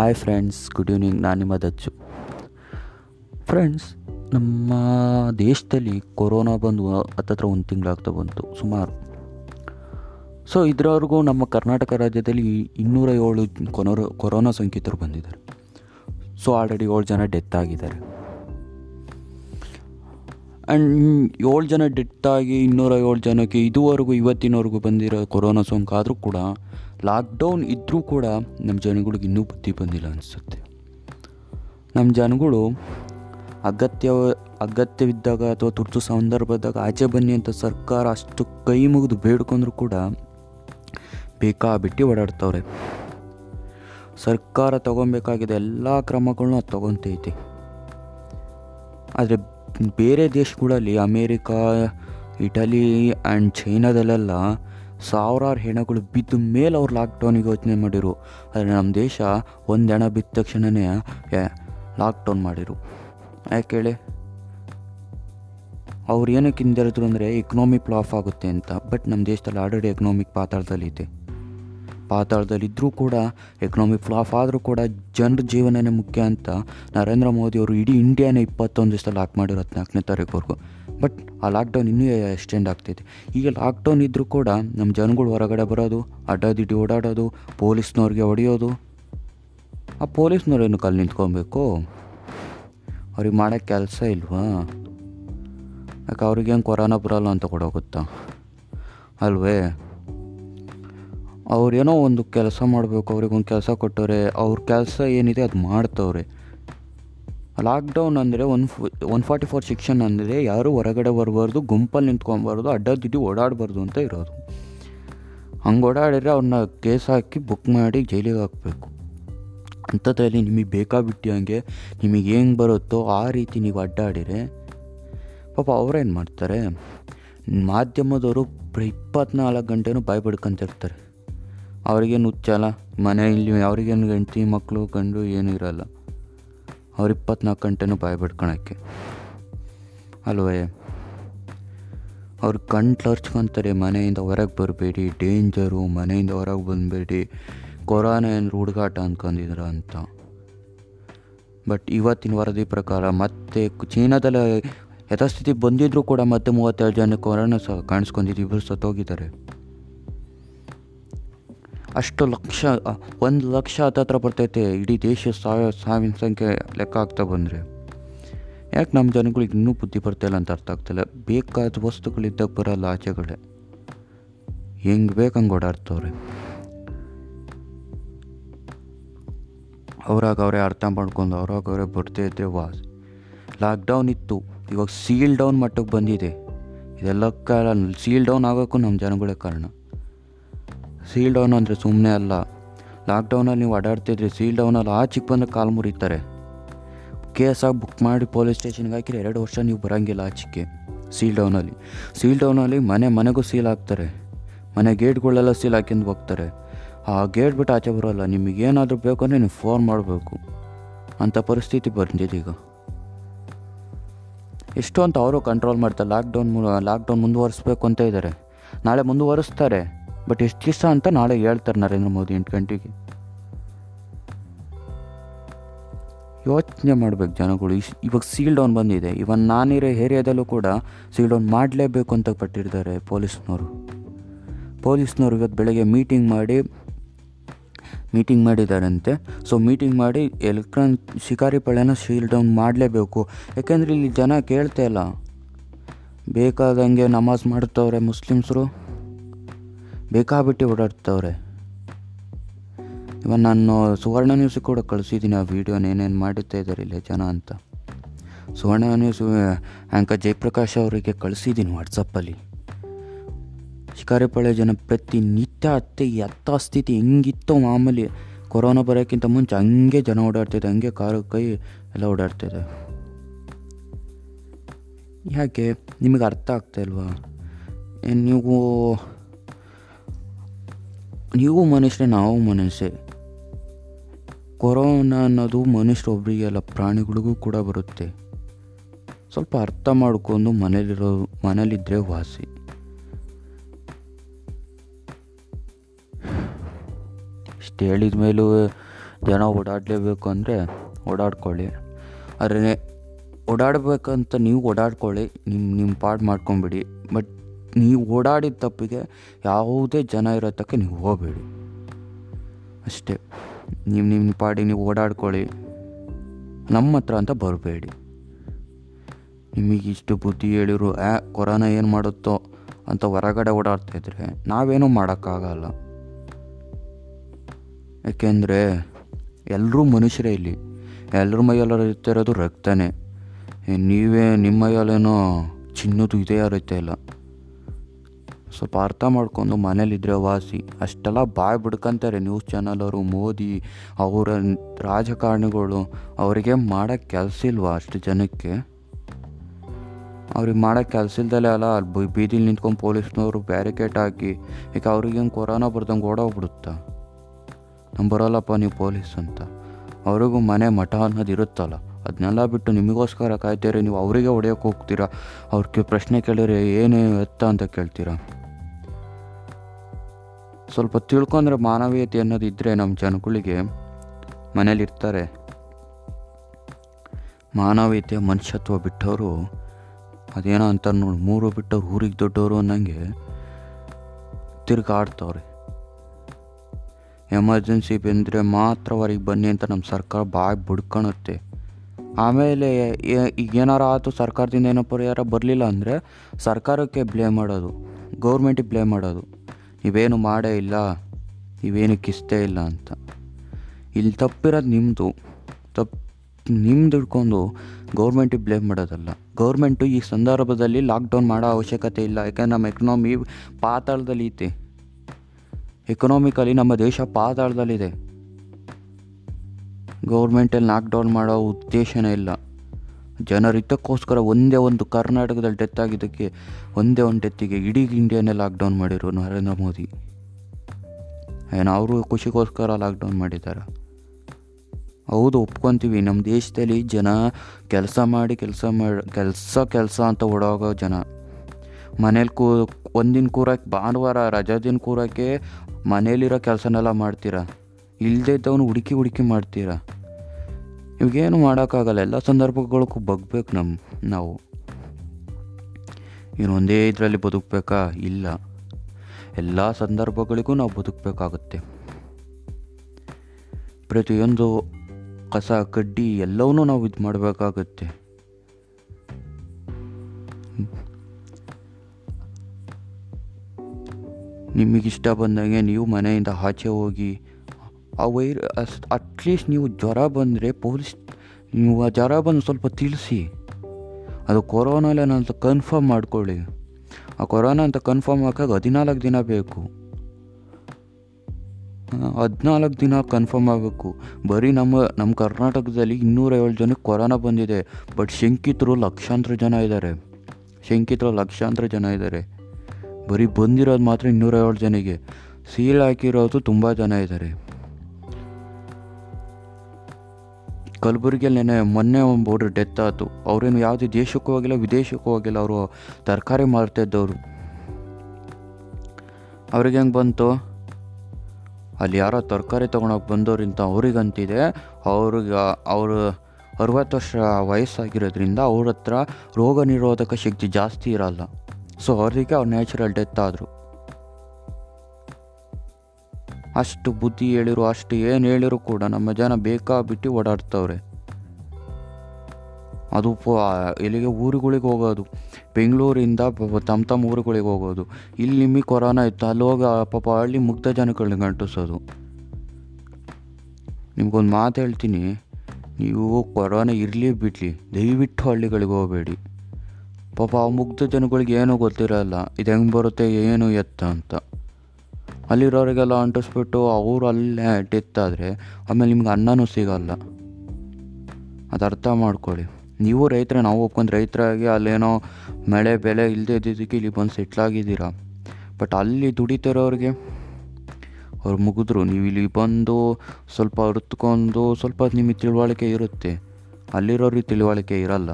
Hi friends good evening ನಾನು ನಿಮ್ಮ Dachu friends ನಮ್ಮ ದೇಶದಲ್ಲಿ ಕೊರೋನಾ ಬಂದು ಹತ್ತತ್ರ ಒಂದು ತಿಂಗಳಾಗ್ತಾ ಬಂತು, ಸುಮಾರು. ಸೊ ಇದರವರೆಗೂ ನಮ್ಮ ಕರ್ನಾಟಕ ರಾಜ್ಯದಲ್ಲಿ ಇನ್ನೂರ ಏಳು ಕೊನೋರ, ಕೊರೋನಾ ಸೋಂಕಿತರು ಬಂದಿದ್ದಾರೆ. ಸೊ ಆಲ್ರೆಡಿ ಏಳು ಜನ ಡೆತ್ ಆಗಿದ್ದಾರೆ. ಆ್ಯಂಡ್ ಏಳು ಜನ ಡೆತ್ ಆಗಿ ಇನ್ನೂರ ಏಳು ಜನಕ್ಕೆ ಇದುವರೆಗೂ ಇವತ್ತಿನವರೆಗೂ ಬಂದಿರೋ ಕೊರೋನಾ ಸೋಂಕು ಆದರೂ ಕೂಡ ಲಾಕ್ಡೌನ್ ಇದ್ದರೂ ಕೂಡ ನಮ್ಮ ಜನಗಳಿಗೆ ಇನ್ನೂ ಬುದ್ಧಿ ಬಂದಿಲ್ಲ ಅನಿಸುತ್ತೆ. ನಮ್ಮ ಜನಗಳು ಅಗತ್ಯ ಅಗತ್ಯವಿದ್ದಾಗ ಅಥವಾ ತುರ್ತು ಸಂದರ್ಭದಾಗ ಆಚೆ ಬನ್ನಿ ಅಂತ ಸರ್ಕಾರ ಅಷ್ಟು ಕೈ ಮುಗಿದು ಬೇಡ್ಕೊಂಡ್ರು ಕೂಡ ಬೇಕಾಬಿಟ್ಟು ಓಡಾಡ್ತವ್ರೆ. ಸರ್ಕಾರ ತಗೊಬೇಕಾಗಿದೆ ಎಲ್ಲ ಕ್ರಮಗಳನ್ನೂ ಅದು ತಗೊತೈತಿ ಆದರೆ ಬೇರೆ ದೇಶಗಳಲ್ಲಿ ಅಮೇರಿಕಾ, ಇಟಲಿ ಆ್ಯಂಡ್ ಚೈನಾದಲ್ಲೆಲ್ಲ ಸಾವಿರಾರು ಹೆಣಗಳು ಬಿದ್ದ ಮೇಲೆ ಅವ್ರು ಲಾಕ್ಡೌನಿಗೆ ಯೋಚನೆ ಮಾಡಿರು. ಆದರೆ ನಮ್ಮ ದೇಶ ಒಂದು ಹೆಣ ಬಿದ್ದ ತಕ್ಷಣವೇ ಲಾಕ್ಡೌನ್ ಮಾಡಿರು. ಯಾಕೆ ಹೇಳಿ? ಅವ್ರು ಏನಕ್ಕೆ ಹಿಂದಿರಿದ್ರು ಅಂದರೆ ಎಕ್ನಾಮಿಕ್ ಲಾಫ್ ಆಗುತ್ತೆ ಅಂತ. ಬಟ್ ನಮ್ಮ ದೇಶದಲ್ಲಿ ಆಲ್ರೆಡಿ ಎಕನಾಮಿಕ್ ಪಾತಾಳದಲ್ಲಿದೆ ಪಾತಾಳದಲ್ಲಿದ್ದರೂ ಕೂಡ ಎಕನಾಮಿ ಫ್ಲಾಫ್ ಆದರೂ ಕೂಡ ಜನರ ಜೀವನನೇ ಮುಖ್ಯ ಅಂತ ನರೇಂದ್ರ ಮೋದಿ ಅವರು ಇಡೀ ಇಂಡಿಯಾನೇ ಇಪ್ಪತ್ತೊಂದು ದಿವಸ ಲಾಕ್ ಮಾಡಿರೋ ಹದಿನಾಲ್ಕನೇ ತಾರೀಕುವರೆಗೂ. ಬಟ್ ಆ ಲಾಕ್ಡೌನ್ ಇನ್ನೂ ಎಕ್ಸ್ಟೆಂಡ್ ಆಗ್ತೈತೆ ಈಗ ಲಾಕ್ಡೌನ್ ಇದ್ದರೂ ಕೂಡ ನಮ್ಮ ಜನಗಳು ಹೊರಗಡೆ ಬರೋದು, ಅಡ್ಡದಿಡ್ಡಿ ಓಡಾಡೋದು, ಪೊಲೀಸ್ನವ್ರಿಗೆ ಹೊಡೆಯೋದು. ಆ ಪೊಲೀಸ್ನವ್ರೇನು ಕಲ್ಲಿ ನಿಂತ್ಕೊಬೇಕು? ಅವ್ರಿಗೆ ಮಾಡೋಕ್ಕೆ ಕೆಲಸ ಇಲ್ವಾ? ಯಾಕೆ ಅವ್ರಿಗೇನು ಕೊರೋನಾ ಬರಲ್ಲ ಅಂತ ಕೊಡೋಗುತ್ತಾ ಅಲ್ವೇ? ಅವ್ರೇನೋ ಒಂದು ಕೆಲಸ ಮಾಡಬೇಕು ಅವ್ರಿಗೊಂದು ಕೆಲಸ ಕೊಟ್ಟವ್ರೆ, ಅವ್ರ ಕೆಲಸ ಏನಿದೆ ಅದು ಮಾಡ್ತವ್ರೆ. ಲಾಕ್ಡೌನ್ ಅಂದರೆ one one forty four section ಅಂದರೆ ಯಾರೂ ಹೊರಗಡೆ ಬರಬಾರ್ದು, ಗುಂಪಲ್ಲಿ ನಿಂತ್ಕೊಬಾರ್ದು ಅಡ್ಡದಿಡ್ಡಿ ಓಡಾಡಬಾರ್ದು ಅಂತ ಇರೋದು. ಹಂಗೆ ಓಡಾಡಿದ್ರೆ ಅವ್ರನ್ನ ಕೇಸ್ ಹಾಕಿ ಬುಕ್ ಮಾಡಿ ಜೈಲಿಗೆ ಹಾಕಬೇಕು. ಅಂಥದ್ರಲ್ಲಿ ನಿಮಗೆ ಬೇಕಾಬಿಟ್ಟು ಹಂಗೆ, ನಿಮಗೆ ಹೆಂಗೆ ಬರುತ್ತೋ ಆ ರೀತಿ ನೀವು ಅಡ್ಡಾಡಿರೆ, ಪಾಪ ಅವ್ರೇನು ಮಾಡ್ತಾರೆ? ಮಾಧ್ಯಮದವರು ಇಪ್ಪತ್ನಾಲ್ಕು ಗಂಟೆನೂ ಬಾಯಿ ಅವ್ರಿಗೇನು ಹುಚ್ಚಲ್ಲ ಮನೆಯಲ್ಲಿ ಅವ್ರಿಗೇನು ಗಂಟಿ ಮಕ್ಕಳು ಕಂಡು ಏನೂ ಇರಲ್ಲ. ಅವ್ರು ಇಪ್ಪತ್ನಾಲ್ಕು ಗಂಟೆನೂ ಬಾಯಿ ಬಿಡ್ಕೊಳಕ್ಕೆ ಅಲ್ವೇ? ಅವ್ರು ಕಣ್ಣು ತರ್ಚ್ಕೊತಾರೆ, ಮನೆಯಿಂದ ಹೊರಗೆ ಬರಬೇಡಿ, ಡೇಂಜರು, ಮನೆಯಿಂದ ಹೊರಗೆ ಬಂದಬೇಡಿ, ಕೊರೋನಾ ಏನು ಹುಡುಗಾಟ ಅಂದ್ಕೊಂಡಿದ್ರ ಅಂತ. ಬಟ್ ಇವತ್ತಿನ ವರದಿ ಪ್ರಕಾರ ಮತ್ತೆ ಚೀನಾದಲ್ಲಿ ಯಥಾಸ್ಥಿತಿ ಬಂದಿದ್ರು ಕೂಡ ಮತ್ತೆ ಮೂವತ್ತೆರಡು ಜನ ಕೊರೋನಾ ಸಹ ಕಾಣಿಸ್ಕೊಂಡಿದ್ದು ಇಬ್ಬರು ಸತ್ತೋಗಿದ್ದಾರೆ. ಅಷ್ಟು ಲಕ್ಷ ಒಂದು ಲಕ್ಷ ಹತ್ತತ್ರ ಬರ್ತೈತೆ. ಇಡೀ ದೇಶ ಸಾವಿರ ಸಾವಿನ ಸಂಖ್ಯೆ ಲೆಕ್ಕ ಆಗ್ತಾ ಬಂದರೆ. ಯಾಕೆ ನಮ್ಮ ಜನಗಳಿಗೆ ಇನ್ನೂ ಬುದ್ಧಿ ಬರ್ತಾಯಿಲ್ಲ ಅಂತ ಅರ್ಥ ಆಗ್ತಿಲ್ಲ ಬೇಕಾದ ವಸ್ತುಗಳಿದ್ದಾಗ ಬರೋಲ್ಲ ಆಚೆಗಳೇ ಹೆಂಗೆ ಬೇಕಂಗೆ ಓಡಾಡ್ತವ್ರೆ. ಅವ್ರಾಗ ಅವರೇ ಅರ್ಥ ಮಾಡ್ಕೊಂಡು ಅವ್ರಾಗ ಅವರೇ ಬರ್ತಾ ಇದ್ದೆ ವಾಸ್. ಲಾಕ್ಡೌನ್ ಇತ್ತು. ಇವಾಗ ಸೀಲ್ ಡೌನ್ ಮಟ್ಟಕ್ಕೆ ಬಂದಿದೆ. ಇದೆಲ್ಲ ಕಾಲ ಸೀಲ್ ಡೌನ್ ಆಗೋಕ್ಕೂ ನಮ್ಮ ಜನಗಳೇ ಕಾರಣ. ಸೀಲ್ ಡೌನ್ ಅಂದರೆ ಸುಮ್ಮನೆ ಅಲ್ಲ. ಲಾಕ್ಡೌನಲ್ಲಿ ನೀವು ಅಡಾಡ್ತಿದ್ರಿ ಸೀಲ್ ಡೌನಲ್ಲಿ ಚಿಕ್ಕ ಬಂದರೆ ಕಾಲು ಮುರಿತಾರೆ. ಕೇಸಾಗಿ ಬುಕ್ ಮಾಡಿ ಪೊಲೀಸ್ ಸ್ಟೇಷನ್ಗೆ ಹಾಕಿರಿ ಎರಡು ವರ್ಷ ನೀವು ಬರೋಂಗಿಲ್ಲ ಆಚೆಗೆ. ಸೀಲ್ ಡೌನಲ್ಲಿ ಸೀಲ್ ಡೌನಲ್ಲಿ ಮನೆ ಮನೆಗೂ ಸೀಲ್ ಹಾಕ್ತಾರೆ. ಮನೆ ಗೇಟ್ಗಳೆಲ್ಲ ಸೀಲ್ ಹಾಕಿಂದು ಹೋಗ್ತಾರೆ. ಆ ಗೇಟ್ ಬಿಟ್ಟು ಆಚೆ ಬರೋಲ್ಲ. ನಿಮಗೇನಾದರೂ ಬೇಕು ಅಂದರೆ ನೀವು ಫೋನ್ ಮಾಡಬೇಕು. ಅಂಥ ಪರಿಸ್ಥಿತಿ ಬಂದಿದೆ ಈಗ. ಎಷ್ಟು ಅಂತ ಅವರು ಕಂಟ್ರೋಲ್ ಮಾಡ್ತಾರೆ. ಲಾಕ್ಡೌನ್ ಲಾಕ್ಡೌನ್ ಮುಂದುವರಿಸ್ಬೇಕು ಅಂತ ಇದ್ದಾರೆ ನಾಳೆ ಮುಂದುವರಿಸ್ತಾರೆ. ಬಟ್ ಎಷ್ಟು ದಿವಸ ಅಂತ ನಾಳೆ ಹೇಳ್ತಾರೆ ನರೇಂದ್ರ ಮೋದಿ ಎಂಟು ಗಂಟೆಗೆ. ಯೋಚನೆ ಮಾಡ್ಬೇಕು ಜನಗಳು. ಇವಾಗ ಸೀಲ್ ಡೌನ್ ಬಂದಿದೆ. ಇವನ್ ನಾನಿರೋ ಏರಿಯಾದಲ್ಲೂ ಕೂಡ ಸೀಲ್ ಡೌನ್ ಮಾಡಲೇಬೇಕು ಅಂತ ಪಟ್ಟಿರ್ತಾರೆ ಪೊಲೀಸ್ನವರು. ಪೊಲೀಸ್ನವರು ಇವತ್ತು ಬೆಳಗ್ಗೆ ಮೀಟಿಂಗ್ ಮಾಡಿ ಮೀಟಿಂಗ್ ಮಾಡಿದ್ದಾರಂತೆ. ಸೊ ಮೀಟಿಂಗ್ ಮಾಡಿ ಎಲೆಕ್ಟ್ರಾನ್ ಶಿಕಾರಿ ಪಳ್ಳೆನ ಸೀಲ್ ಡೌನ್ ಮಾಡಲೇಬೇಕು. ಯಾಕೆಂದರೆ ಇಲ್ಲಿ ಜನ ಕೇಳ್ತಾ ಇಲ್ಲ. ಬೇಕಾದಂಗೆ ನಮಾಜ್ ಮಾಡ್ತವ್ರೆ ಮುಸ್ಲಿಮ್ಸರು. ಬೇಕಾಬಿಟ್ಟು ಓಡಾಡ್ತವ್ರೆ. ಇವನ್ ನಾನು ಸುವರ್ಣ ನ್ಯೂಸಿಗೆ ಕೂಡ ಕಳಿಸಿದ್ದೀನಿ ಆ ವೀಡಿಯೋನ, ಏನೇನು ಮಾಡುತ್ತಾ ಇದ್ದಾರೆ ಇಲ್ಲಿ ಜನ ಅಂತ. ಸುವರ್ಣ ನ್ಯೂಸ್ ಆ್ಯಂಕರ್ ಜಯಪ್ರಕಾಶ್ ಅವರಿಗೆ ಕಳಿಸಿದ್ದೀನಿ ವಾಟ್ಸಪ್ಪಲ್ಲಿ ಶಿಕಾರಿಪಾಳ್ಯ ಜನ ಪ್ರತಿನಿತ್ಯ ಅತ್ತೆ ಎತ್ತ ಸ್ಥಿತಿ ಹೆಂಗಿತ್ತೋ ಮಾಮೂಲಿ. ಕೊರೋನಾ ಬರೋಕ್ಕಿಂತ ಮುಂಚೆ ಹಂಗೆ ಜನ ಓಡಾಡ್ತಿದ್ದೆ ಹಂಗೆ ಕಾರು, ಕೈ ಎಲ್ಲ ಓಡಾಡ್ತಿದ್ದೆ ಯಾಕೆ? ನಿಮಗೆ ಅರ್ಥ ಆಗ್ತಾ ಇಲ್ವಾ? ನೀವು ನೀವು ಮನುಷ್ಯರೇ, ನಾವು ಮನುಷ್ಯ. ಕೊರೋನಾ ಅನ್ನೋದು ಮನುಷ್ಯರೊಬ್ಬರಿಗೆಲ್ಲ ಪ್ರಾಣಿಗಳಿಗೂ ಕೂಡ ಬರುತ್ತೆ. ಸ್ವಲ್ಪ ಅರ್ಥ ಮಾಡಿಕೊಂಡು ಮನೇಲಿರೋ ಮನೇಲಿದ್ದರೆ ವಾಸಿ. ಇಷ್ಟು ಹೇಳಿದ ಮೇಲೂ ಜನ ಓಡಾಡಲೇಬೇಕು ಅಂದರೆ ಓಡಾಡ್ಕೊಳ್ಳಿ. ಆದರೆ ಓಡಾಡಬೇಕಂತ ನೀವು ಓಡಾಡ್ಕೊಳ್ಳಿ ನಿಮ್ಮ ನಿಮ್ಮ ಪಾಡು ಮಾಡ್ಕೊಂಬಿಡಿ. ಬಟ್ ನೀವು ಓಡಾಡಿದ ತಪ್ಪಿಗೆ ಯಾವುದೇ ಜನ ಇರೋ ತಕ್ಕ ನೀವು ಹೋಗಬೇಡಿ. ಅಷ್ಟೇ. ನೀವು ನಿಮ್ಮ ಪಾಡಿಗೆ ನೀವು ಓಡಾಡ್ಕೊಳ್ಳಿ. ನಮ್ಮ ಹತ್ರ ಅಂತ ಬರಬೇಡಿ. ನಿಮಗೆ ಇಷ್ಟು ಬುದ್ಧಿ ಹೇಳಿರು ಆ ಕೊರೋನಾ ಏನು ಮಾಡುತ್ತೋ ಅಂತ ಹೊರಗಡೆ ಓಡಾಡ್ತಾಯಿದ್ರೆ ನಾವೇನೂ ಮಾಡೋಕ್ಕಾಗಲ್ಲ. ಯಾಕೆಂದರೆ ಎಲ್ಲರೂ ಮನುಷ್ಯರೇ ಇಲ್ಲಿ. ಎಲ್ಲರ ಮೈಯಲ್ಲಿ ಇರ್ತಿರೋದು ರಕ್ತನೇ. ನೀವೇ ನಿಮ್ಮ ಮೈಯಲ್ಲೇನೋ ಚಿನ್ನದು ಇದೇ ಇರುತ್ತೆ ಇಲ್ಲ. ಸ್ವಲ್ಪ ಅರ್ಥ ಮಾಡ್ಕೊಂಡು ಮನೇಲಿದ್ರೆ ವಾಸಿ. ಅಷ್ಟೆಲ್ಲ ಬಾಯ್ ಬಿಡ್ಕಂತಾರೆ ನ್ಯೂಸ್ ಚಾನಲವರು ಮೋದಿ, ಅವರ ರಾಜಕಾರಣಿಗಳು. ಅವರಿಗೆ ಮಾಡೋಕ್ಕೆ ಕೆಲಸ ಇಲ್ವಾ ಅಷ್ಟು ಜನಕ್ಕೆ? ಅವ್ರಿಗೆ ಮಾಡೋಕ್ಕೆ ಕೆಲಸ ಇಲ್ದಲೇ ಅಲ್ಲ, ಅಲ್ಲಿ ಬೀದಿಲಿ ನಿಂತ್ಕೊಂಡು ಪೊಲೀಸ್ನವರು ಬ್ಯಾರಿಕೇಡ್ ಹಾಕಿ, ಈಗ ಅವ್ರಿಗೇನು ಕೊರೋನಾ ಬರ್ದಂಗೆ ಓಡೋಗ್ಬಿಡುತ್ತಾ? ನಂಬರಲ್ಲಪ್ಪ ಬರೋಲ್ಲಪ್ಪ ನೀವು ಪೊಲೀಸ್ ಅಂತ. ಅವ್ರಿಗೂ ಮನೆ ಮಠ ಅನ್ನೋದು ಇರುತ್ತಲ್ಲ ಅದನ್ನೆಲ್ಲ ಬಿಟ್ಟು ನಿಮಗೋಸ್ಕರ ಕಾಯ್ತೀರಿ ನೀವು ಅವರಿಗೆ ಹೊಡೆಯೋಕೆ ಹೋಗ್ತೀರಾ? ಅವ್ರಿಗೆ ಪ್ರಶ್ನೆ ಕೇಳಿದ್ರೆ ಏನು ಎತ್ತ ಅಂತ ಕೇಳ್ತೀರಾ? ಸ್ವಲ್ಪ ತಿಳ್ಕೊಂಡ್ರೆ ಮಾನವೀಯತೆ ಅನ್ನೋದು ಇದ್ದರೆ ನಮ್ಮ ಜನಗಳಿಗೆ ಮನೇಲಿರ್ತಾರೆ. ಮಾನವೀಯತೆ ಮನುಷ್ಯತ್ವ ಬಿಟ್ಟವರು ಅದೇನೋ ಅಂತಾರೆ ನೋಡಿ, ಮೂರು ಬಿಟ್ಟವ್ರು ಊರಿಗೆ ದೊಡ್ಡವರು ಅನ್ನಂಗೆ ತಿರ್ಗಾಡ್ತವ್ರೆ. ಎಮರ್ಜೆನ್ಸಿ ಬಂದರೆ ಮಾತ್ರ ಹೊರಗೆ ಬನ್ನಿ ಅಂತ ನಮ್ಮ ಸರ್ಕಾರ ಬಾಯಿ ಬುಡ್ಕೊಳುತ್ತೆ ಆಮೇಲೆ ಈಗ ಏನಾರ ಆಯ್ತು ಸರ್ಕಾರದಿಂದ ಏನೋ ಪರಿಹಾರ ಬರಲಿಲ್ಲ ಅಂದರೆ ಸರ್ಕಾರಕ್ಕೆ ಬ್ಲೇಮ್ ಮಾಡೋದು ಗೌರ್ಮೆಂಟಿಗೆ ಬ್ಲೇಮ್ ಮಾಡೋದು. ನೀವೇನು ಮಾಡೇ ಇಲ್ಲ ಇವೇನು ಕಿಸ್ತೇ ಇಲ್ಲ ಅಂತ. ಇಲ್ಲಿ ತಪ್ಪಿರೋದು ನಿಮ್ಮದು ತಪ್ಪು ನಿಮ್ದು ಹಿಡ್ಕೊಂಡು ಗೌರ್ಮೆಂಟಿಗೆ ಬ್ಲೇಮ್ ಮಾಡೋದಲ್ಲ. ಗೌರ್ಮೆಂಟು ಈ ಸಂದರ್ಭದಲ್ಲಿ ಲಾಕ್ಡೌನ್ ಮಾಡೋ ಅವಶ್ಯಕತೆ ಇಲ್ಲ. ಯಾಕಂದ್ರೆ ನಮ್ಮ ಎಕನಾಮಿ ಪಾತಾಳದಲ್ಲಿ ಐತೆ. ಎಕನಾಮಿಕಲಿ ನಮ್ಮ ದೇಶ ಪಾತಾಳದಲ್ಲಿದೆ. ಗೌರ್ಮೆಂಟಲ್ಲಿ ಲಾಕ್ಡೌನ್ ಮಾಡೋ ಉದ್ದೇಶನೇ ಇಲ್ಲ. ಜನರು ಇದಕ್ಕೋಸ್ಕರ ಒಂದೇ ಒಂದು ಕರ್ನಾಟಕದಲ್ಲಿ ಡೆತ್ ಆಗಿದ್ದಕ್ಕೆ ಒಂದೇ ಒಂದು ಡೆತ್ತಿಗೆ ಇಡೀ ಇಂಡಿಯಾನೇ ಲಾಕ್ಡೌನ್ ಮಾಡಿರು ನರೇಂದ್ರ ಮೋದಿ. ಏನು ಅವರು ಖುಷಿಗೋಸ್ಕರ ಲಾಕ್ಡೌನ್ ಮಾಡಿದ್ದಾರೆ. ಹೌದು, ಒಪ್ಕೊತೀವಿ. ನಮ್ಮ ದೇಶದಲ್ಲಿ ಜನ ಕೆಲಸ ಮಾಡಿ ಕೆಲಸ ಮಾಡಿ, ಕೆಲಸ ಕೆಲಸ ಅಂತ ಓಡೋಗೋ ಜನ. ಮನೇಲಿ ಕೂ, ಒಂದಿನ ಕೂರಕ್ಕೆ ಭಾನುವಾರ, ರಜಾ ದಿನ ಕೂರಕ್ಕೆ ಮನೇಲಿರೋ ಕೆಲಸನೆಲ್ಲ ಮಾಡ್ತೀರಾ? ಇಲ್ಲದೇ ಇದ್ದವನು ಹುಡುಕಿ ಹುಡುಕಿ ಮಾಡ್ತೀರಾ? ಇವಾಗೇನು ಮಾಡೋಕ್ಕಾಗಲ್ಲ. ಎಲ್ಲ ಸಂದರ್ಭಗಳಿಗೂ ಬಗ್ಬೇಕು ನಮ್ಮ ನಾವು. ಇನ್ನು ಒಂದೇ ಇದರಲ್ಲಿ ಬದುಕಬೇಕಾ? ಇಲ್ಲ. ಎಲ್ಲ ಸಂದರ್ಭಗಳಿಗೂ ನಾವು ಬದುಕಬೇಕಾಗುತ್ತೆ. ಪ್ರತಿಯೊಂದು ಕಸ, ಕಡ್ಡಿ ಎಲ್ಲವನ್ನೂ ನಾವು ಇದು ಮಾಡಬೇಕಾಗತ್ತೆ. ನಿಮಗಿಷ್ಟ ಬಂದಂಗೆ ನೀವು ಮನೆಯಿಂದ ಆಚೆ ಹೋಗಿ ವೈರ್ ಅಟ್ಲೀಸ್ಟ್ ನೀವು ಜ್ವರ ಬಂದರೆ ಪೊಲೀಸ್ ನೀವು ಆ ಜ್ವರ ಬಂದು ಸ್ವಲ್ಪ ತಿಳಿಸಿ. ಅದು ಕೊರೋನಾಲೇನೋ ಅಂತ ಕನ್ಫರ್ಮ್ ಮಾಡ್ಕೊಳ್ಳಿ. ಆ ಕೊರೋನಾ ಅಂತ ಕನ್ಫರ್ಮ್ ಆಗಾಗ ಹದಿನಾಲ್ಕು ದಿನ ಬೇಕು. ಹದಿನಾಲ್ಕು ದಿನ ಕನ್ಫರ್ಮ್ ಆಗಬೇಕು. ಬರೀ ನಮ್ಮ ನಮ್ಮ ಕರ್ನಾಟಕದಲ್ಲಿ ಇನ್ನೂರೈವತ್ತು ಜನಕ್ಕೆ ಕೊರೋನಾ ಬಂದಿದೆ. ಬಟ್ ಶಂಕಿತರು ಲಕ್ಷಾಂತರ ಜನ ಇದ್ದಾರೆ. ಶಂಕಿತರು ಲಕ್ಷಾಂತರ ಜನ ಇದ್ದಾರೆ. ಬರೀ ಬಂದಿರೋದು ಮಾತ್ರ ಇನ್ನೂರೈವತ್ತು ಜನಿಗೆ ಸೀಲ್ ಹಾಕಿರೋದು ತುಂಬ ಜನ ಇದ್ದಾರೆ. ಕಲಬುರಗಿಯಲ್ಲಿ ನೆನೆ ಮೊನ್ನೆ ಬೋರ್ಡ್ ಡೆತ್ ಆಯಿತು. ಅವರೇನು ಯಾವುದೇ ದೇಶಕ್ಕೂ ಹೋಗಿಲ್ಲ, ವಿದೇಶಕ್ಕೂ ಹೋಗಿಲ್ಲ, ಅವರು ತರಕಾರಿ ಮಾರ್ತಿದ್ದವರು ಅವ್ರಿಗೆ ಹೆಂಗೆ ಬಂತು? ಅಲ್ಲಿ ಯಾರೋ ತರಕಾರಿ ತೊಗೊಂಡೋಗಿ ಬಂದವ್ರಿಂತ ಅವ್ರಿಗಂತಿದೆ. ಅವ್ರಿಗೆ, ಅವರು ಅರವತ್ತು ವರ್ಷ ವಯಸ್ಸಾಗಿರೋದ್ರಿಂದ ಅವ್ರ ಹತ್ರ ರೋಗ ನಿರೋಧಕ ಶಕ್ತಿ ಜಾಸ್ತಿ ಇರಲ್ಲ. ಸೊ ಅವರಿಗೆ ಅವ್ರು ನ್ಯಾಚುರಲ್ ಡೆತ್ ಆದರು. ಅಷ್ಟು ಬುದ್ಧಿ ಹೇಳಿರು, ಅಷ್ಟು ಏನು ಹೇಳಿರು ಕೂಡ ನಮ್ಮ ಜನ ಬೇಕಾಬಿಟ್ಟು ಓಡಾಡ್ತವ್ರೆ. ಅದು ಎಲ್ಲಿಗೆ, ಊರುಗಳಿಗೆ ಹೋಗೋದು. ಬೆಂಗಳೂರಿಂದ ತಮ್ಮ ತಮ್ಮ ಊರುಗಳಿಗೆ ಹೋಗೋದು. ಇಲ್ಲಿ ನಿಮಗೆ ಕೊರೋನಾ ಇತ್ತು ಅಲ್ಲಿ ಹೋಗಿ ಪಾಪ ಹಳ್ಳಿ ಮುಗ್ಧ ಜನಗಳನ್ನ ಗಂಟಿಸೋದು. ನಿಮ್ಗೊಂದು ಮಾತು ಹೇಳ್ತೀನಿ, ನೀವು ಕೊರೋನಾ ಇರಲಿ ಬಿಡಲಿ, ದಯವಿಟ್ಟು ಹಳ್ಳಿಗಳಿಗೆ ಹೋಗಬೇಡಿ. ಪಾಪ ಆ ಮುಗ್ಧ ಜನಗಳಿಗೆ ಏನೂ ಗೊತ್ತಿರಲ್ಲ, ಇದು ಹೆಂಗೆ ಬರುತ್ತೆ, ಏನು ಎತ್ತ ಅಂತ. ಅಲ್ಲಿರೋರಿಗೆಲ್ಲ ಅಂಟಿಸ್ಬಿಟ್ಟು ಅವರು ಅಲ್ಲೇ ಟಿತ್ತಾದರೆ ಆಮೇಲೆ ನಿಮ್ಗೆ ಅನ್ನನೂ ಸಿಗಲ್ಲ. ಅದು ಅರ್ಥ ಮಾಡ್ಕೊಳ್ಳಿ. ನೀವು ರೈತರೇ, ನಾವು ಒಪ್ಕೊಂಡು ರೈತರಾಗಿ ಅಲ್ಲೇನೋ ಮಳೆ ಬೆಲೆ ಇಲ್ಲದೆ ಇದ್ದಿದ್ದಕ್ಕೆ ಇಲ್ಲಿ ಬಂದು ಸೆಟ್ಲಾಗಿದ್ದೀರಾ ಬಟ್ ಅಲ್ಲಿ ದುಡಿತಿರೋರಿಗೆ ಅವ್ರು ಮುಗಿದ್ರು. ನೀವು ಇಲ್ಲಿ ಬಂದು ಸ್ವಲ್ಪ ಅರ್ತ್ಕೊಂಡು ಸ್ವಲ್ಪ ನಿಮಗೆ ತಿಳುವಳಿಕೆ ಇರುತ್ತೆ. ಅಲ್ಲಿರೋರಿಗೆ ತಿಳುವಳಿಕೆ ಇರಲ್ಲ.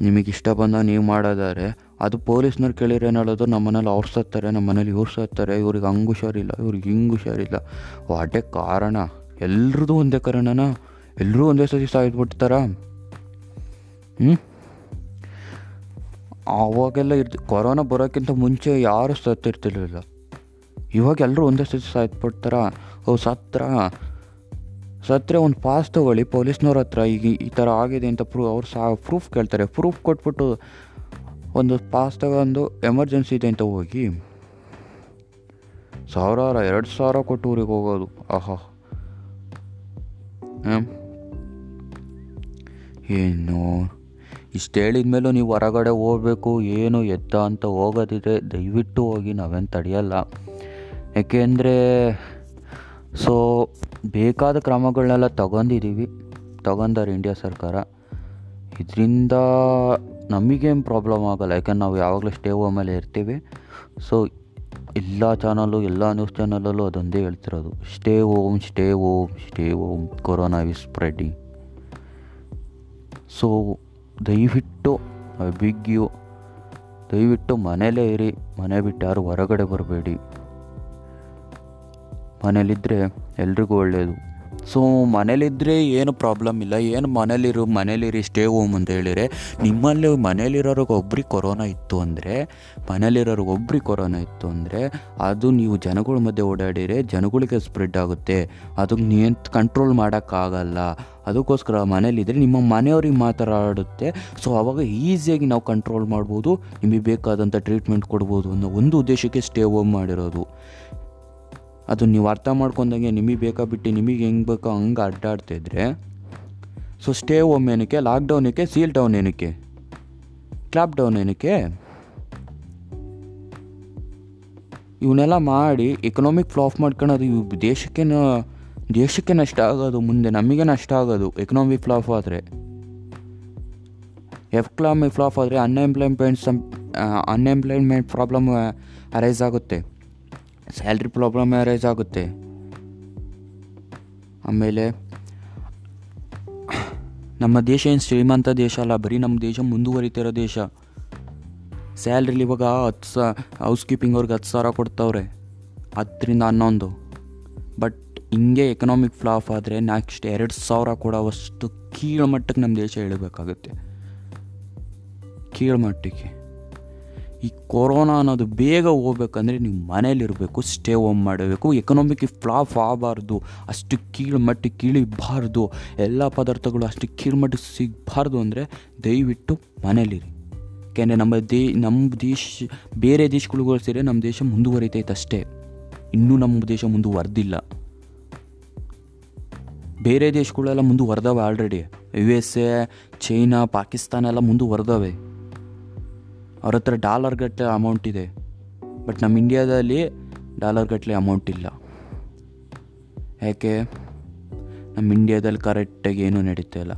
ನಿಮಗೆ ಇಷ್ಟ ಬಂದ ನೀವು ಮಾಡೋದಾದ್ರೆ ಅದು ಪೊಲೀಸ್ನವ್ರು ಕೇಳಿದ್ರೆ ಏನು ಹೇಳೋದು ನಮ್ಮ ಮನೇಲಿ ಅವ್ರು ಸತ್ತಾರೆ ನಮ್ಮ ಮನೇಲಿ ಇವ್ರು ಸತ್ತಾರೆ ಇವ್ರಿಗೆ ಹಂಗೆ ಹುಷಾರಿಲ್ಲ, ಇವ್ರಿಗೆ ಹಿಂಗೆ ಹುಷಾರಿಲ್ಲ. ವಾಟೆ ಕಾರಣ. ಎಲ್ರದ್ದು ಒಂದೇ ಕಾರಣನ? ಎಲ್ಲರೂ ಒಂದೇ ಸತಿ ಸಾಯಿಸ್ಬಿಡ್ತಾರ ಹ್ಞೂ ಅವಾಗೆಲ್ಲ ಇರ್ತಿ ಕೊರೋನಾ ಬರೋಕ್ಕಿಂತ ಮುಂಚೆ ಯಾರು ಸತ್ತಿರ್ತಿರ್ಲಿಲ್ಲ. ಇವಾಗ ಎಲ್ಲರೂ ಒಂದೇ ಸತಿ ಸಾಯ್ಬಿಡ್ತಾರ ಓ, ಸತ್ರ. ಸತ್ತರೆ ಒಂದು ಪಾಸ್ ತೊಗೊಳ್ಳಿ ಪೊಲೀಸ್ನವ್ರ ಹತ್ರ ಈಗ ಈ ಥರ ಆಗಿದೆ ಅಂತ ಪ್ರೂ ಅವ್ರು ಸಾ, ಪ್ರೂಫ್ ಕೇಳ್ತಾರೆ. ಪ್ರೂಫ್ ಕೊಟ್ಬಿಟ್ಟು ಒಂದು ಪಾಸ್ ಒಂದು ಎಮರ್ಜೆನ್ಸಿ ಇದೆ ಅಂತ ಹೋಗಿ. ಸಾವಿರಾರ ಎರಡು ಸಾವಿರ ಕೊಟ್ಟು ಊರಿಗೆ ಹೋಗೋದು. ಆಹಾ. ಏನು? ಇಷ್ಟು ಹೇಳಿದ ಮೇಲೂ ನೀವು ಹೊರಗಡೆ ಹೋಗ್ಬೇಕು, ಏನು ಎತ್ತ ಅಂತ ಹೋಗೋದಿದೆ ದಯವಿಟ್ಟು ಹೋಗಿ ನಾವೇನು ತಡೆಯಲ್ಲ. ಯಾಕೆಂದರೆ ಸೊ ಬೇಕಾದ ಕ್ರಮಗಳನ್ನೆಲ್ಲ ತಗೊಂಡಿದ್ದೀವಿ ತಗೊಂಡಾರೆ ಇಂಡಿಯಾ ಸರ್ಕಾರ. ಇದರಿಂದ ನಮಗೇನು ಪ್ರಾಬ್ಲಮ್ ಆಗಲ್ಲ. ಯಾಕಂದ್ರೆ ನಾವು ಯಾವಾಗಲೂ ಸ್ಟೇ ಹೋಮಲ್ಲೇ ಇರ್ತೀವಿ. ಸೊ ಎಲ್ಲ ಚಾನಲ್ಲು ಎಲ್ಲ ನ್ಯೂಸ್ ಚಾನಲಲ್ಲೂ ಅದೊಂದೇ ಹೇಳ್ತಿರೋದು. Stay home stay home stay home corona is spreading so ದಯವಿಟ್ಟು ಬಿಗ್ ಯು ದಯವಿಟ್ಟು ಮನೇಲೇ ಇರಿ. ಮನೆ ಬಿಟ್ಟು ಯಾರು ಹೊರಗಡೆ ಬರಬೇಡಿ. ಮನೇಲಿದ್ದರೆ ಎಲ್ರಿಗೂ ಒಳ್ಳೆಯದು ಸೊ ಮನೇಲಿದ್ದರೆ ಏನು ಪ್ರಾಬ್ಲಮ್ ಇಲ್ಲ. ಏನು ಮನೇಲಿರು, ಮನೇಲಿರಿ ಸ್ಟೇ ಹೋಮ್ ಅಂತ ಹೇಳಿದರೆ, ನಿಮ್ಮಲ್ಲಿ ಮನೇಲಿರೋರಿಗೆ ಒಬ್ರಿಗೆ ಕೊರೋನಾ ಇತ್ತು ಅಂದರೆ, ಮನೇಲಿರೋರಿಗೆ ಒಬ್ರಿಗೆ ಕೊರೋನಾ ಇತ್ತು ಅಂದರೆ, ಅದು ನೀವು ಜನಗಳ ಮಧ್ಯೆ ಓಡಾಡಿದರೆ ಜನಗಳಿಗೆ ಸ್ಪ್ರೆಡ್ ಆಗುತ್ತೆ. ಅದಕ್ಕೆ ನೀನು ಕಂಟ್ರೋಲ್ ಮಾಡೋಕ್ಕಾಗಲ್ಲ. ಅದಕ್ಕೋಸ್ಕರ ಮನೇಲಿದ್ದರೆ ನಿಮ್ಮ ಮನೆಯವ್ರಿಗೆ ಮಾತಾಡುತ್ತೆ ಸೊ ಆವಾಗ ಈಸಿಯಾಗಿ ನಾವು ಕಂಟ್ರೋಲ್ ಮಾಡ್ಬೋದು. ನಿಮಗೆ ಬೇಕಾದಂಥ ಟ್ರೀಟ್ಮೆಂಟ್ ಕೊಡ್ಬೋದು ಅನ್ನೋ ಒಂದು ಉದ್ದೇಶಕ್ಕೆ ಸ್ಟೇ ಹೋಮ್ ಮಾಡಿರೋದು. ಅದು ನೀವು ಅರ್ಥ ಮಾಡ್ಕೊಂಡಂಗೆ ನಿಮಗೆ ಬೇಕಾ ಬಿಟ್ಟು ನಿಮಗೆ ಹೆಂಗೆ ಬೇಕೋ ಹಂಗೆ ಅಡ್ಡಾಡ್ತಿದ್ರೆ ಸೊ ಸ್ಟೇ ಹೋಮ್ ಏನಕ್ಕೆ ಲಾಕ್ಡೌನ್ ಏನಕ್ಕೆ ಸೀಲ್ ಡೌನ್ ಏನಕ್ಕೆ? ಕ್ಲಾಪ್ ಡೌನ್ ಏನಕ್ಕೆ? ಇವನ್ನೆಲ್ಲ ಮಾಡಿ ಎಕನಾಮಿಕ್ ಫ್ಲಾಪ್ ಮಾಡ್ಕೊಳೋದು ಇವು ದೇಶಕ್ಕೆ ದೇಶಕ್ಕೆ ನಷ್ಟ ಆಗೋದು ಮುಂದೆ ನಮಗೆ ನಷ್ಟ ಆಗೋದು ಎಕನಾಮಿಕ್ ಫ್ಲಾಪ್ ಆದರೆ. ಎಕನಾಮಿಕ್ ಫ್ಲಾಪ್ ಆದರೆ unemployment some unemployment problem arise ಆಗುತ್ತೆ. ಸ್ಯಾಲ್ರಿ ಪ್ರಾಬ್ಲಮ್ ಅರೈಸ್ ಆಗುತ್ತೆ. ಆಮೇಲೆ ನಮ್ಮ ದೇಶ ಏನು ಶ್ರೀಮಂತ ದೇಶ ಅಲ್ಲ, ಬರೀ ನಮ್ಮ ದೇಶ ಮುಂದುವರಿತಿರೋ ದೇಶ. ಸ್ಯಾಲ್ರಿಲಿ ಇವಾಗ ಹತ್ತು ಸಾ ಹೌಸ್ ಕೀಪಿಂಗ್ ಅವ್ರಿಗೆ ಹತ್ತು ಸಾವಿರ ಕೊಡ್ತಾವ್ರೆ, ಹತ್ತರಿಂದ ಹನ್ನೊಂದು. ಬಟ್ ಹಿಂಗೆ ಎಕನಾಮಿಕ್ ಫ್ಲಾಫ್ ಆದರೆ ನೆಕ್ಸ್ಟ್ ಎರಡು ಸಾವಿರ ಕೊಡೋವಷ್ಟು ಕೀಳು ಮಟ್ಟಕ್ಕೆ ನಮ್ಮ ದೇಶ ಇಳಬೇಕಾಗುತ್ತೆ. ಕೀಳು ಮಟ್ಟಕ್ಕೆ ಈ ಕೊರೋನಾ ಅನ್ನೋದು ಬೇಗ ಹೋಗ್ಬೇಕಂದ್ರೆ ನೀವು ಮನೇಲಿರಬೇಕು ಸ್ಟೇ ಹೋಮ್ ಮಾಡಬೇಕು. ಎಕನಾಮಿಕ್ ಫ್ಲಾಪ್ ಆಗಬಾರ್ದು, ಅಷ್ಟು ಕೀಳು ಮಟ್ಟಿಗೆ ಕೀಳಿಬಾರ್ದು, ಎಲ್ಲ ಪದಾರ್ಥಗಳು ಅಷ್ಟು ಕೀಳು ಮಟ್ಟಿಗೆ ಸಿಗಬಾರ್ದು ಅಂದರೆ ದಯವಿಟ್ಟು ಮನೇಲಿರಿ ಯಾಕೆಂದರೆ ನಮ್ಮ ದೇ, ನಮ್ಮ ದೇಶ, ಬೇರೆ ದೇಶಗಳಿಗೆ ಹೋಲಿಸಿದ್ರೆ ನಮ್ಮ ದೇಶ ಮುಂದುವರಿತೈತೆ ಅಷ್ಟೇ. ಇನ್ನೂ ನಮ್ಮ ದೇಶ ಮುಂದುವರೆದಿಲ್ಲ ಬೇರೆ ದೇಶಗಳೆಲ್ಲ ಮುಂದುವರೆದವೆ already U S A China Pakistan ಎಲ್ಲ ಮುಂದುವರೆದವೆ ಅವ್ರ ಹತ್ರ ಡಾಲರ್ ಗಟ್ಟಲೆ ಅಮೌಂಟ್ ಇದೆ. ಬಟ್ ನಮ್ಮ ಇಂಡಿಯಾದಲ್ಲಿ ಡಾಲರ್ ಗಟ್ಟಲೆ ಅಮೌಂಟ್ ಇಲ್ಲ. ಯಾಕೆ? ನಮ್ಮ ಇಂಡಿಯಾದಲ್ಲಿ ಕರೆಕ್ಟಾಗಿ ಏನೂ ನಡೀತಾ ಇಲ್ಲ.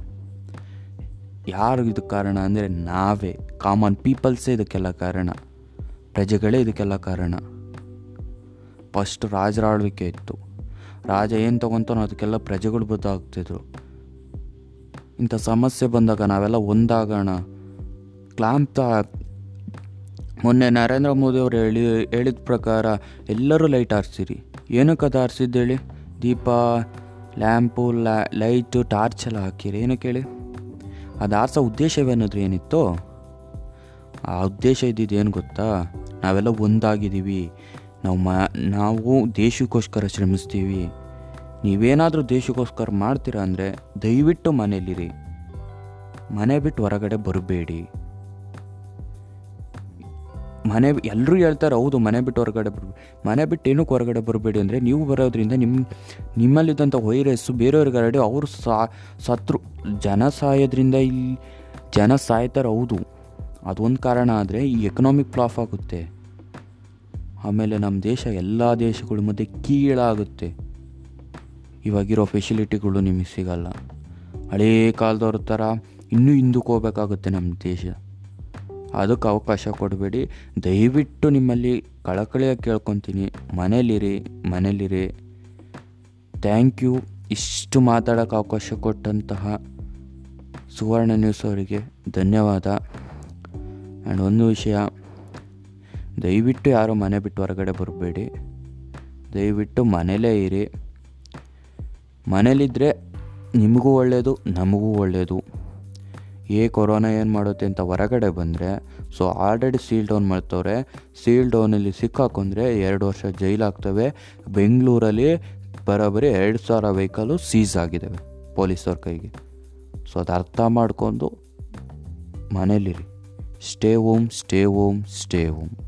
ಯಾರು ಇದಕ್ಕೆ ಕಾರಣ ಅಂದರೆ ನಾವೇ. ಕಾಮನ್ ಪೀಪಲ್ಸೇ ಇದಕ್ಕೆಲ್ಲ ಕಾರಣ. ಪ್ರಜೆಗಳೇ ಇದಕ್ಕೆಲ್ಲ ಕಾರಣ. ಫಸ್ಟ್ ರಾಜರ ಆಳ್ವಿಕೆ ಇತ್ತು. ರಾಜ ಏನು ತೊಗೊತಾನೋ ಅದಕ್ಕೆಲ್ಲ ಪ್ರಜೆಗಳು ಬದ್ದಾಗ್ತಿದ್ರು ಇಂಥ ಸಮಸ್ಯೆ ಬಂದಾಗ ನಾವೆಲ್ಲ ಒಂದಾಗೋಣ. ಕ್ಲಾಂತ ಮೊನ್ನೆ ನರೇಂದ್ರ ಮೋದಿ ಅವರು ಹೇಳಿ, ಹೇಳಿದ ಪ್ರಕಾರ ಎಲ್ಲರೂ ಲೈಟ್ ಆರಿಸಿರಿ. ಏನಕ್ಕೆ ಅದು ಆರಿಸಿದ್ದೇಳಿ ದೀಪ, ಲ್ಯಾಂಪು ಲ್ಯಾ ಲೈಟು, ಟಾರ್ಚ್ ಎಲ್ಲ ಹಾಕಿರಿ. ಏನಕ್ಕೆ ಹೇಳಿ ಅದು ಆರಿಸೋ ಉದ್ದೇಶವೇನಾದ್ರೂ ಏನಿತ್ತು? ಆ ಉದ್ದೇಶ ಇದ್ದಿದ್ದು ಏನು ಗೊತ್ತಾ? ನಾವೆಲ್ಲ ಒಂದಾಗಿದ್ದೀವಿ. ನಾವು ಮ, ನಾವು ದೇಶಕ್ಕೋಸ್ಕರ ಶ್ರಮಿಸ್ತೀವಿ. ನೀವೇನಾದರೂ ದೇಶಕ್ಕೋಸ್ಕರ ಮಾಡ್ತೀರಾ ಅಂದರೆ ದಯವಿಟ್ಟು ಮನೇಲಿರಿ ಮನೆ ಬಿಟ್ಟು ಹೊರಗಡೆ ಬರಬೇಡಿ. ಮನೆ ಎಲ್ಲರೂ ಹೇಳ್ತಾರೆ, ಹೌದು, ಮನೆ ಬಿಟ್ಟು ಹೊರಗಡೆ ಬರಬೇಡಿ ಮನೆ ಬಿಟ್ಟು ಏನಕ್ಕೆ ಹೊರಗಡೆ ಬರಬೇಡಿ ಅಂದರೆ ನೀವು ಬರೋದ್ರಿಂದ ನಿಮ್ಮ ನಿಮ್ಮಲ್ಲಿದ್ದಂಥ ವೈರಸ್ಸು ಬೇರೆಯವ್ರಿಗೆ ಹರಡಿ ಅವರು ಸಾ, ಸತ್ರು, ಜನ ಸಾಯೋದ್ರಿಂದ ಇಲ್ಲಿ ಜನ ಸಾಯ್ತಾರೆ, ಹೌದು. ಅದೊಂದು ಕಾರಣ ಆದರೆ ಈ ಎಕನಾಮಿಕ್ ಫ್ಲಾಫ್ ಆಗುತ್ತೆ. ಆಮೇಲೆ ನಮ್ಮ ದೇಶ ಎಲ್ಲ ದೇಶಗಳ ಮಧ್ಯೆ ಕೀಳಾಗುತ್ತೆ. ಇವಾಗಿರೋ ಫೆಸಿಲಿಟಿಗಳು ನಿಮಗೆ ಸಿಗಲ್ಲ. ಹಳೇ ಕಾಲದವ್ರ ಥರ ಇನ್ನೂ ಹಿಂದಕ್ಕೆ ಹೋಗ್ಬೇಕಾಗುತ್ತೆ ನಮ್ಮ ದೇಶ. ಅದಕ್ಕೆ ಅವಕಾಶ ಕೊಡಬೇಡಿ. ದಯವಿಟ್ಟು ನಿಮ್ಮಲ್ಲಿ ಕಳಕಳಿಯಾಗಿ ಕೇಳ್ಕೊತೀನಿ. ಮನೇಲಿರಿ ಮನೇಲಿರಿ. ಥ್ಯಾಂಕ್ ಯು ಇಷ್ಟು ಮಾತಾಡೋಕೆ ಅವಕಾಶ ಕೊಟ್ಟಂತಹ ಸುವರ್ಣ ನ್ಯೂಸ್ ಅವರಿಗೆ ಧನ್ಯವಾದ. ಆ್ಯಂಡ್ ಒಂದು ವಿಷಯ, ದಯವಿಟ್ಟು ಯಾರು ಮನೆ ಬಿಟ್ಟು ಹೊರಗಡೆ ಬರಬೇಡಿ. ದಯವಿಟ್ಟು ಮನೇಲೇ ಇರಿ. ಮನೇಲಿದ್ದರೆ ನಿಮಗೂ ಒಳ್ಳೆಯದು ನಮಗೂ ಒಳ್ಳೆಯದು ಏ ಕೊರೋನಾ ಏನು ಮಾಡುತ್ತೆ ಅಂತ ಹೊರಗಡೆ ಬಂದರೆ, ಸೊ ಆಲ್ರೆಡಿ ಸೀಲ್ ಡೌನ್ ಮಾಡ್ತವ್ರೆ. ಸೀಲ್ ಡೌನಲ್ಲಿ ಸಿಕ್ಕಾಕೊಂಡ್ರೆ ಎರಡು ವರ್ಷ ಜೈಲಾಗ್ತವೆ. ಬೆಂಗಳೂರಲ್ಲಿ ಬರೋಬ್ಬರಿ ಎರಡು ಸಾವಿರ ವೆಹಿಕಲು ಸೀಸ್ ಆಗಿದ್ದಾವೆ ಪೊಲೀಸವ್ರ ಕೈಗೆ. ಸೊ ಅದು ಅರ್ಥ ಮಾಡ್ಕೊಂಡು ಮನೇಲಿರಿ. Stay home stay home stay home.